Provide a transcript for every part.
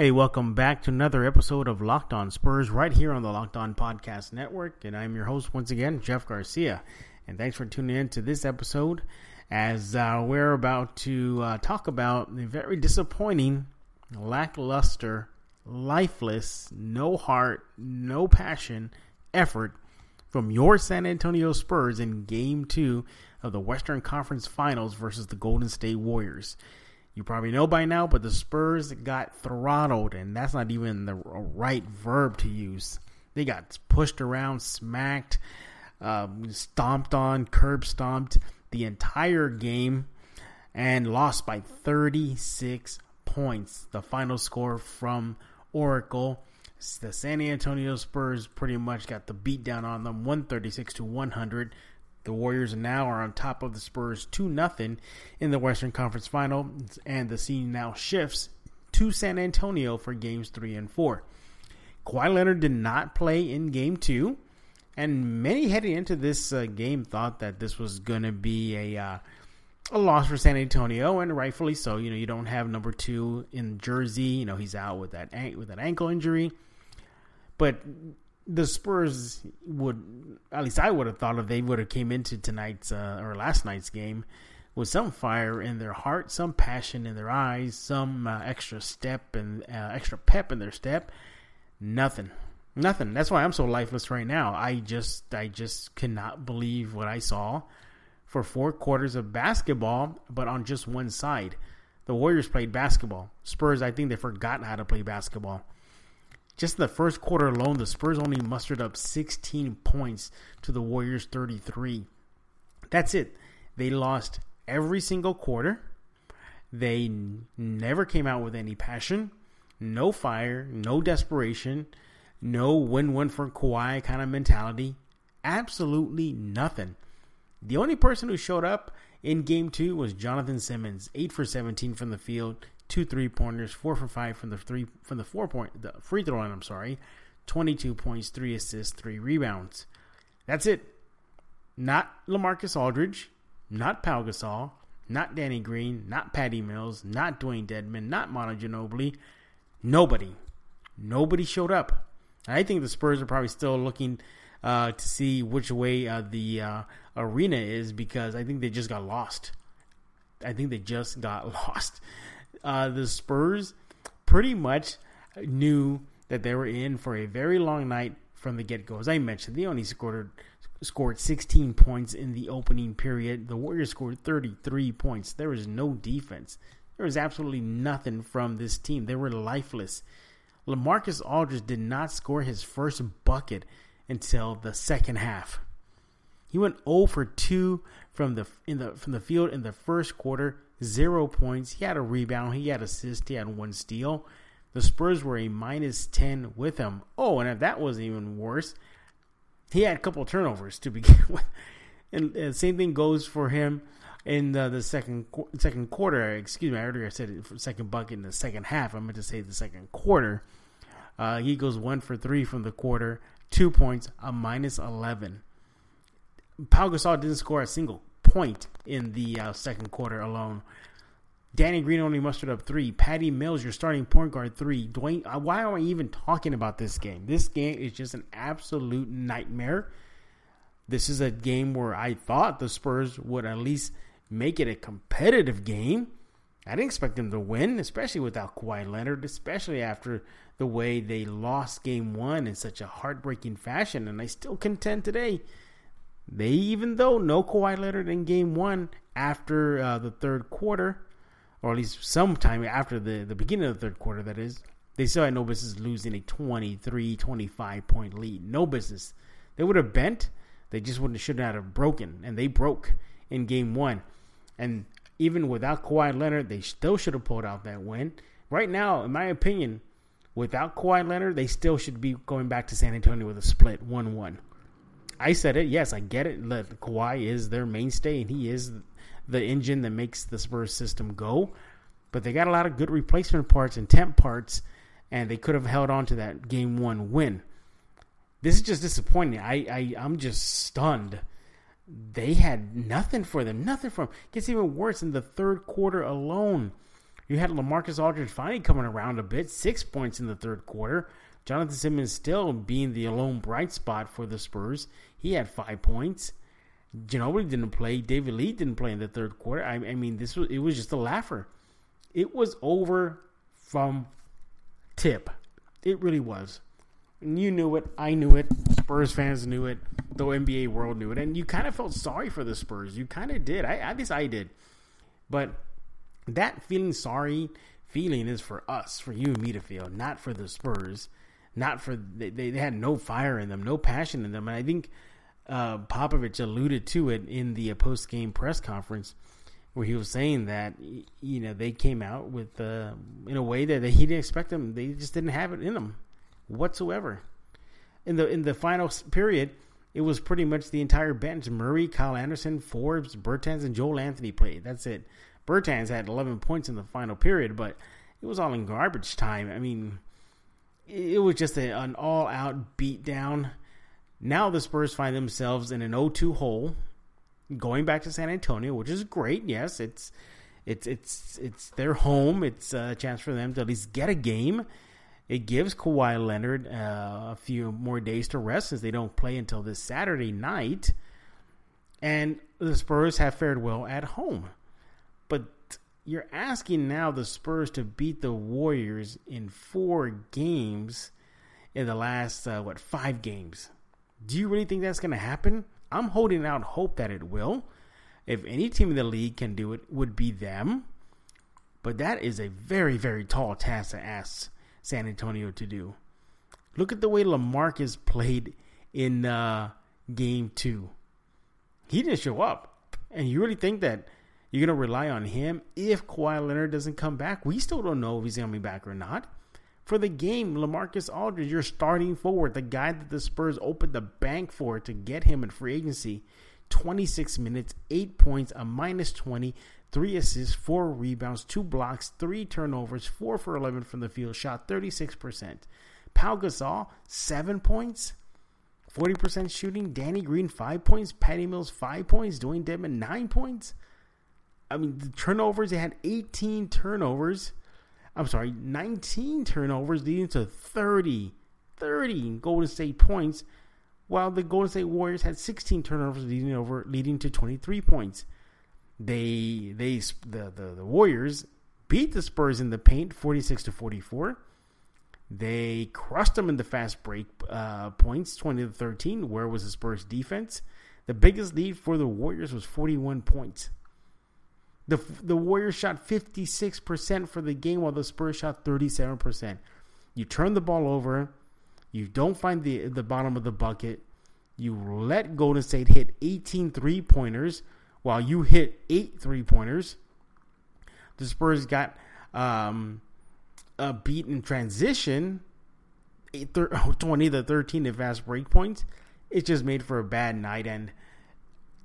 Hey, welcome back to another episode of Locked On Spurs right here on the Locked On Podcast Network. And I'm your host once again, Jeff Garcia. And thanks for tuning in to this episode as uh, we're about to uh, talk about the very disappointing, lackluster, lifeless, no heart, no passion effort from your San Antonio Spurs in Game 2 of the Western Conference Finals versus the Golden State Warriors. You probably know by now, but the Spurs got throttled, and that's not even the right verb to use. They got pushed around, smacked, um, stomped on, curb stomped the entire game, and lost by 36 points. The final score from Oracle. The San Antonio Spurs pretty much got the beat down on them, 136 to 100. The Warriors now are on top of the Spurs 2 0 in the Western Conference Final, and the scene now shifts to San Antonio for games 3 and 4. Kawhi Leonard did not play in game 2, and many heading into this uh, game thought that this was going to be a. Uh, a loss for San Antonio, and rightfully so. You know, you don't have number two in Jersey. You know, he's out with that with that ankle injury. But the Spurs would, at least I would have thought of, they would have came into tonight's uh, or last night's game with some fire in their heart, some passion in their eyes, some uh, extra step and uh, extra pep in their step. Nothing, nothing. That's why I'm so lifeless right now. I just, I just cannot believe what I saw for four quarters of basketball, but on just one side. The Warriors played basketball. Spurs, I think they forgot how to play basketball. Just in the first quarter alone, the Spurs only mustered up 16 points to the Warriors 33. That's it. They lost every single quarter. They n- never came out with any passion, no fire, no desperation, no win win for Kawhi kind of mentality. Absolutely nothing. The only person who showed up in game two was Jonathan Simmons, 8 for 17 from the field, two three pointers, four for five from the three from the four point the free throw line. I'm sorry, twenty two points, three assists, three rebounds. That's it. Not Lamarcus Aldridge, not Pau Gasol, not Danny Green, not Patty Mills, not Dewayne Dedmon, not Manu Ginobili. Nobody, nobody showed up. I think the Spurs are probably still looking uh, to see which way uh, the uh, arena is because I think they just got lost. I think they just got lost uh, the Spurs pretty much knew that they were in for a very long night from the get go. As I mentioned, they only scored scored 16 points in the opening period. The Warriors scored 33 points. There was no defense. There was absolutely nothing from this team. They were lifeless. LaMarcus Aldridge did not score his first bucket until the second half. He went 0 for 2 from the in the from the field in the first quarter zero points. He had a rebound, he had assist, he had one steal. The Spurs were a minus 10 with him. Oh, and if that wasn't even worse, he had a couple turnovers to begin with. And, and same thing goes for him in the, the second second quarter. Excuse me, I earlier said it second bucket in the second half. I meant to say the second quarter. Uh, he goes one for three from the quarter, two points, a minus 11. Pau Gasol didn't score a single point in the uh, second quarter alone. Danny Green only mustered up three. Patty Mills, your starting point guard, three. Dewayne, uh, why am I even talking about this game? This game is just an absolute nightmare. This is a game where I thought the Spurs would at least make it a competitive game. I didn't expect them to win, especially without Kawhi Leonard, especially after the way they lost game one in such a heartbreaking fashion. And I still contend today they even though no Kawhi Leonard in game one after uh, the third quarter, or at least sometime after the, the beginning of the third quarter, that is, they still had no business losing a 23, 25 point lead. No business. They would have bent. They just wouldn't should not have broken, and they broke in game one. And even without Kawhi Leonard, they still should have pulled out that win. Right now, in my opinion, Without Kawhi Leonard, they still should be going back to San Antonio with a split 1 1. I said it. Yes, I get it. Kawhi is their mainstay, and he is the engine that makes the Spurs system go. But they got a lot of good replacement parts and temp parts, and they could have held on to that game one win. This is just disappointing. I, I I'm just stunned. They had nothing for them. Nothing for them. It Gets even worse in the third quarter alone. You had Lamarcus Aldridge finally coming around a bit, six points in the third quarter. Jonathan Simmons still being the alone bright spot for the Spurs. He had five points. Ginobili didn't play. David Lee didn't play in the third quarter. I, I mean, this was it was just a laugher. It was over from tip. It really was. And you knew it. I knew it. Spurs fans knew it. The NBA world knew it. And you kind of felt sorry for the Spurs. You kind of did. I, at least I did. But that feeling sorry feeling is for us, for you and me to feel, not for the Spurs. Not for they, they had no fire in them, no passion in them. And I think uh, Popovich alluded to it in the post game press conference where he was saying that you know they came out with uh, in a way that he didn't expect them. They just didn't have it in them whatsoever. In the in the final period, it was pretty much the entire bench: Murray, Kyle Anderson, Forbes, Bertans, and Joel Anthony played. That's it. Bertans had 11 points in the final period, but it was all in garbage time. I mean, it was just a, an all-out beatdown. Now the Spurs find themselves in an 0-2 hole, going back to San Antonio, which is great. Yes, it's it's it's it's their home. It's a chance for them to at least get a game. It gives Kawhi Leonard uh, a few more days to rest since they don't play until this Saturday night. And the Spurs have fared well at home. But you're asking now the Spurs to beat the Warriors in four games in the last, uh, what, five games. Do you really think that's going to happen? I'm holding out hope that it will. If any team in the league can do it, would be them. But that is a very, very tall task to ask San Antonio to do. Look at the way Lamarcus played in uh, game two. He didn't show up. And you really think that you're going to rely on him if Kawhi Leonard doesn't come back? We still don't know if he's going to be back or not. For the game, Lamarcus Aldridge, you're starting forward, the guy that the Spurs opened the bank for to get him in free agency. 26 minutes, 8 points, a minus 20, 3 assists, 4 rebounds, 2 blocks, 3 turnovers, 4 for 11 from the field, shot 36%. Pau Gasol, 7 points, 40% shooting. Danny Green, 5 points. Patty Mills, 5 points. Dewayne Dedmon, 9 points. I mean, the turnovers, they had 18 turnovers. I'm sorry, 19 turnovers leading to 30, 30 Golden State points, while the Golden State Warriors had 16 turnovers leading over leading to 23 points. They they the, the, the Warriors beat the Spurs in the paint 46 to 44. They crushed them in the fast break uh, points 20 to 13. Where was the Spurs defense? The biggest lead for the Warriors was 41 points. The the Warriors shot 56% for the game while the Spurs shot 37%. You turn the ball over, you don't find the the bottom of the bucket. You let Golden State hit 18 three-pointers while you hit 8 three-pointers. The Spurs got um, a beat in transition, 20 to 13 in fast break points. It just made for a bad night and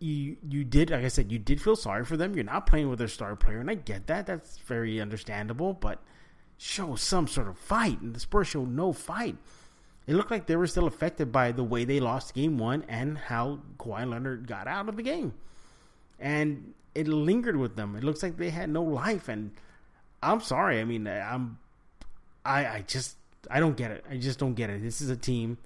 you you did like I said you did feel sorry for them. You're not playing with their star player, and I get that. That's very understandable. But show some sort of fight, and the Spurs showed no fight. It looked like they were still affected by the way they lost Game One and how Kawhi Leonard got out of the game, and it lingered with them. It looks like they had no life, and I'm sorry. I mean, I'm I I just I don't get it. I just don't get it. This is a team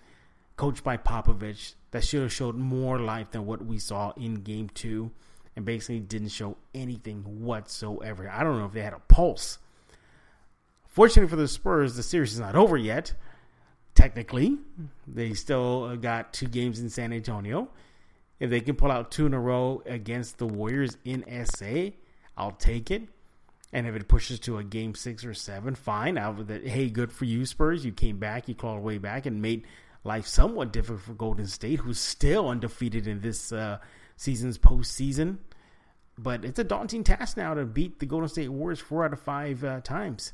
coached by Popovich that should have showed more life than what we saw in game two and basically didn't show anything whatsoever. I don't know if they had a pulse. Fortunately for the Spurs, the series is not over yet. Technically, they still got two games in San Antonio. If they can pull out two in a row against the Warriors in SA, I'll take it. And if it pushes to a game six or seven, fine. With. Hey, good for you, Spurs. You came back, you clawed way back, and made life somewhat difficult for Golden State, who's still undefeated in this uh, season's postseason. But it's a daunting task now to beat the Golden State Warriors four out of five uh, times.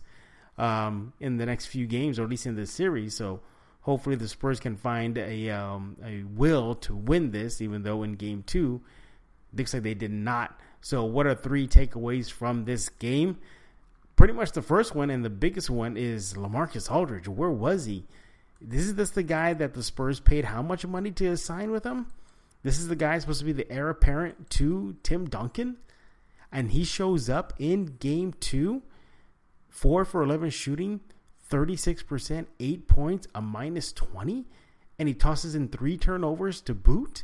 um, in the next few games, or at least in this series. So hopefully the Spurs can find a um, a will to win this, even though in game two, looks like they did not. So what are three takeaways from this game? Pretty much the first one and the biggest one is Lamarcus Aldridge. Where was he? This is this the guy that the Spurs paid how much money to sign with him? This is the guy supposed to be the heir apparent to Tim Duncan, and he shows up in game two, four for eleven shooting, 36%, eight points, a minus 20, and he tosses in three turnovers to boot.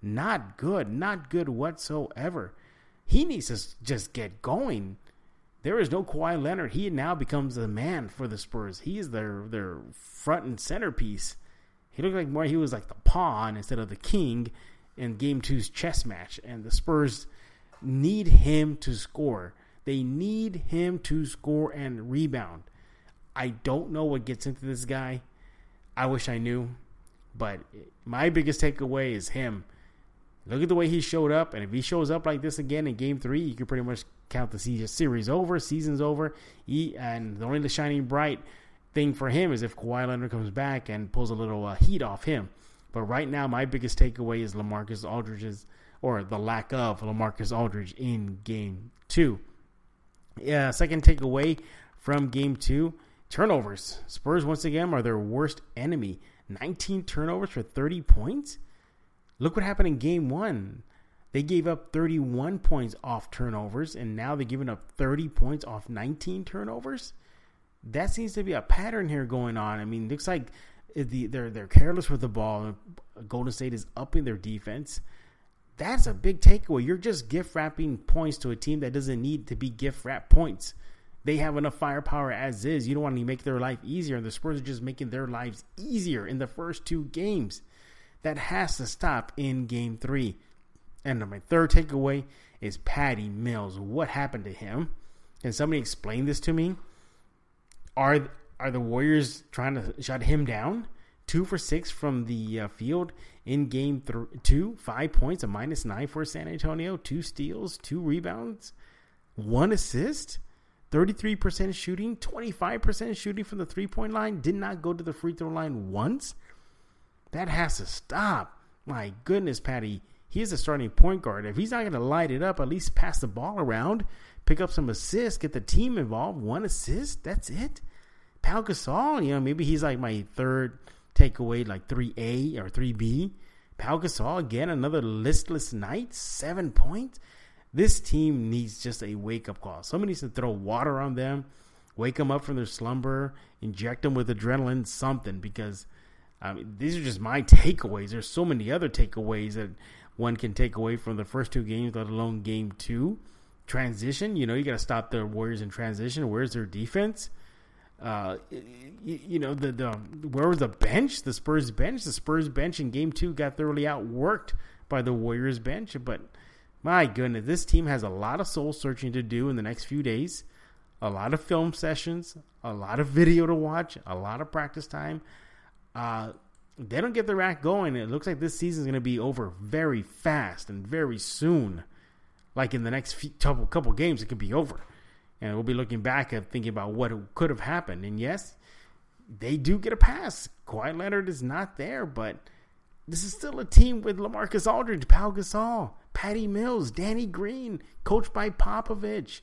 Not good, not good whatsoever. He needs to just get going. There is no Kawhi Leonard. He now becomes the man for the Spurs. He is their their front and centerpiece. He looked like more he was like the pawn instead of the king in game two's chess match. And the Spurs need him to score. They need him to score and rebound. I don't know what gets into this guy. I wish I knew. But my biggest takeaway is him. Look at the way he showed up, and if he shows up like this again in Game Three, you can pretty much count the series over, season's over. He, and the only the shining bright thing for him is if Kawhi Leonard comes back and pulls a little uh, heat off him. But right now, my biggest takeaway is Lamarcus Aldridge's, or the lack of Lamarcus Aldridge in Game Two. Yeah, second takeaway from Game Two Turnovers. Spurs, once again, are their worst enemy. 19 turnovers for 30 points? Look what happened in game one. They gave up 31 points off turnovers, and now they're giving up 30 points off 19 turnovers. That seems to be a pattern here going on. I mean, looks like they're they're careless with the ball. Golden State is upping their defense. That's a big takeaway. You're just gift wrapping points to a team that doesn't need to be gift wrap points. They have enough firepower as is. You don't want to make their life easier. And the Spurs are just making their lives easier in the first two games. That has to stop in game three. And my third takeaway is Patty Mills. What happened to him? Can somebody explain this to me? Are are the Warriors trying to shut him down? Two for six from the uh, field in game th- two, five points, a minus nine for San Antonio, two steals, two rebounds, one assist. 33% shooting, 25% shooting from the three point line, did not go to the free throw line once. That has to stop. My goodness, Patty. He is a starting point guard. If he's not going to light it up, at least pass the ball around, pick up some assists, get the team involved. One assist, that's it. Pau Gasol, you know, maybe he's like my third takeaway, like 3A or 3B. Pau Gasol, again, another listless night, seven points. This team needs just a wake up call. Somebody needs to throw water on them, wake them up from their slumber, inject them with adrenaline, something. Because these are just my takeaways. There's so many other takeaways that one can take away from the first two games, let alone game two. Transition, you know, you got to stop the Warriors in transition. Where's their defense? Uh, you, you, know the the where was the bench? The Spurs bench. The Spurs bench in Game Two got thoroughly outworked by the Warriors bench, but my goodness, this team has a lot of soul searching to do in the next few days. A lot of film sessions, a lot of video to watch, a lot of practice time. Uh, they don't get the rack going. It looks like this season is going to be over very fast and very soon. Like in the next few, couple, couple games, it could be over. And we'll be looking back and thinking about what could have happened. And yes, they do get a pass. Kawhi Leonard is not there, but this is still a team with Lamarcus Aldridge, Pau Gasol, Patty Mills, Danny Green, coached by Popovich.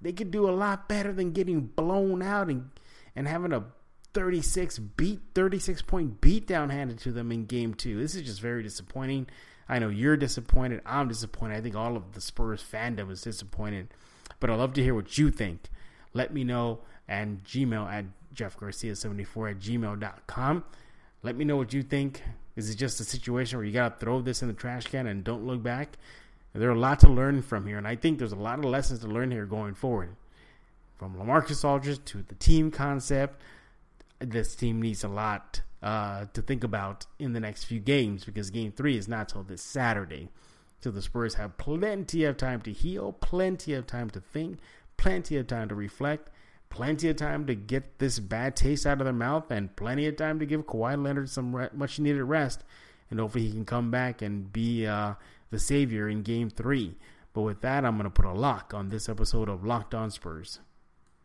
They could do a lot better than getting blown out and and having a 36 beat 36 point beat down handed to them in game 2. This is just very disappointing. I know you're disappointed. I'm disappointed. I think all of the Spurs fandom is disappointed. But I'd love to hear what you think. Let me know and Gmail at jeffgarcia74 at gmail.com. Let me know what you think. Is it just a situation where you got to throw this in the trash can and don't look back? There are a lot to learn from here, and I think there's a lot of lessons to learn here going forward. From Lamarcus Aldridge to the team concept, this team needs a lot uh, to think about in the next few games because game three is not till this Saturday. So the Spurs have plenty of time to heal, plenty of time to think, plenty of time to reflect, plenty of time to get this bad taste out of their mouth, and plenty of time to give Kawhi Leonard some re- much needed rest, and hopefully he can come back and be uh, the savior in Game Three. But with that, I'm going to put a lock on this episode of Locked On Spurs.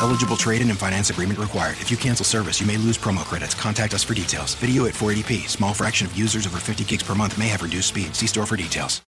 Eligible trade-in and finance agreement required. If you cancel service, you may lose promo credits. Contact us for details. Video at 480p. Small fraction of users over 50 gigs per month may have reduced speed. See store for details.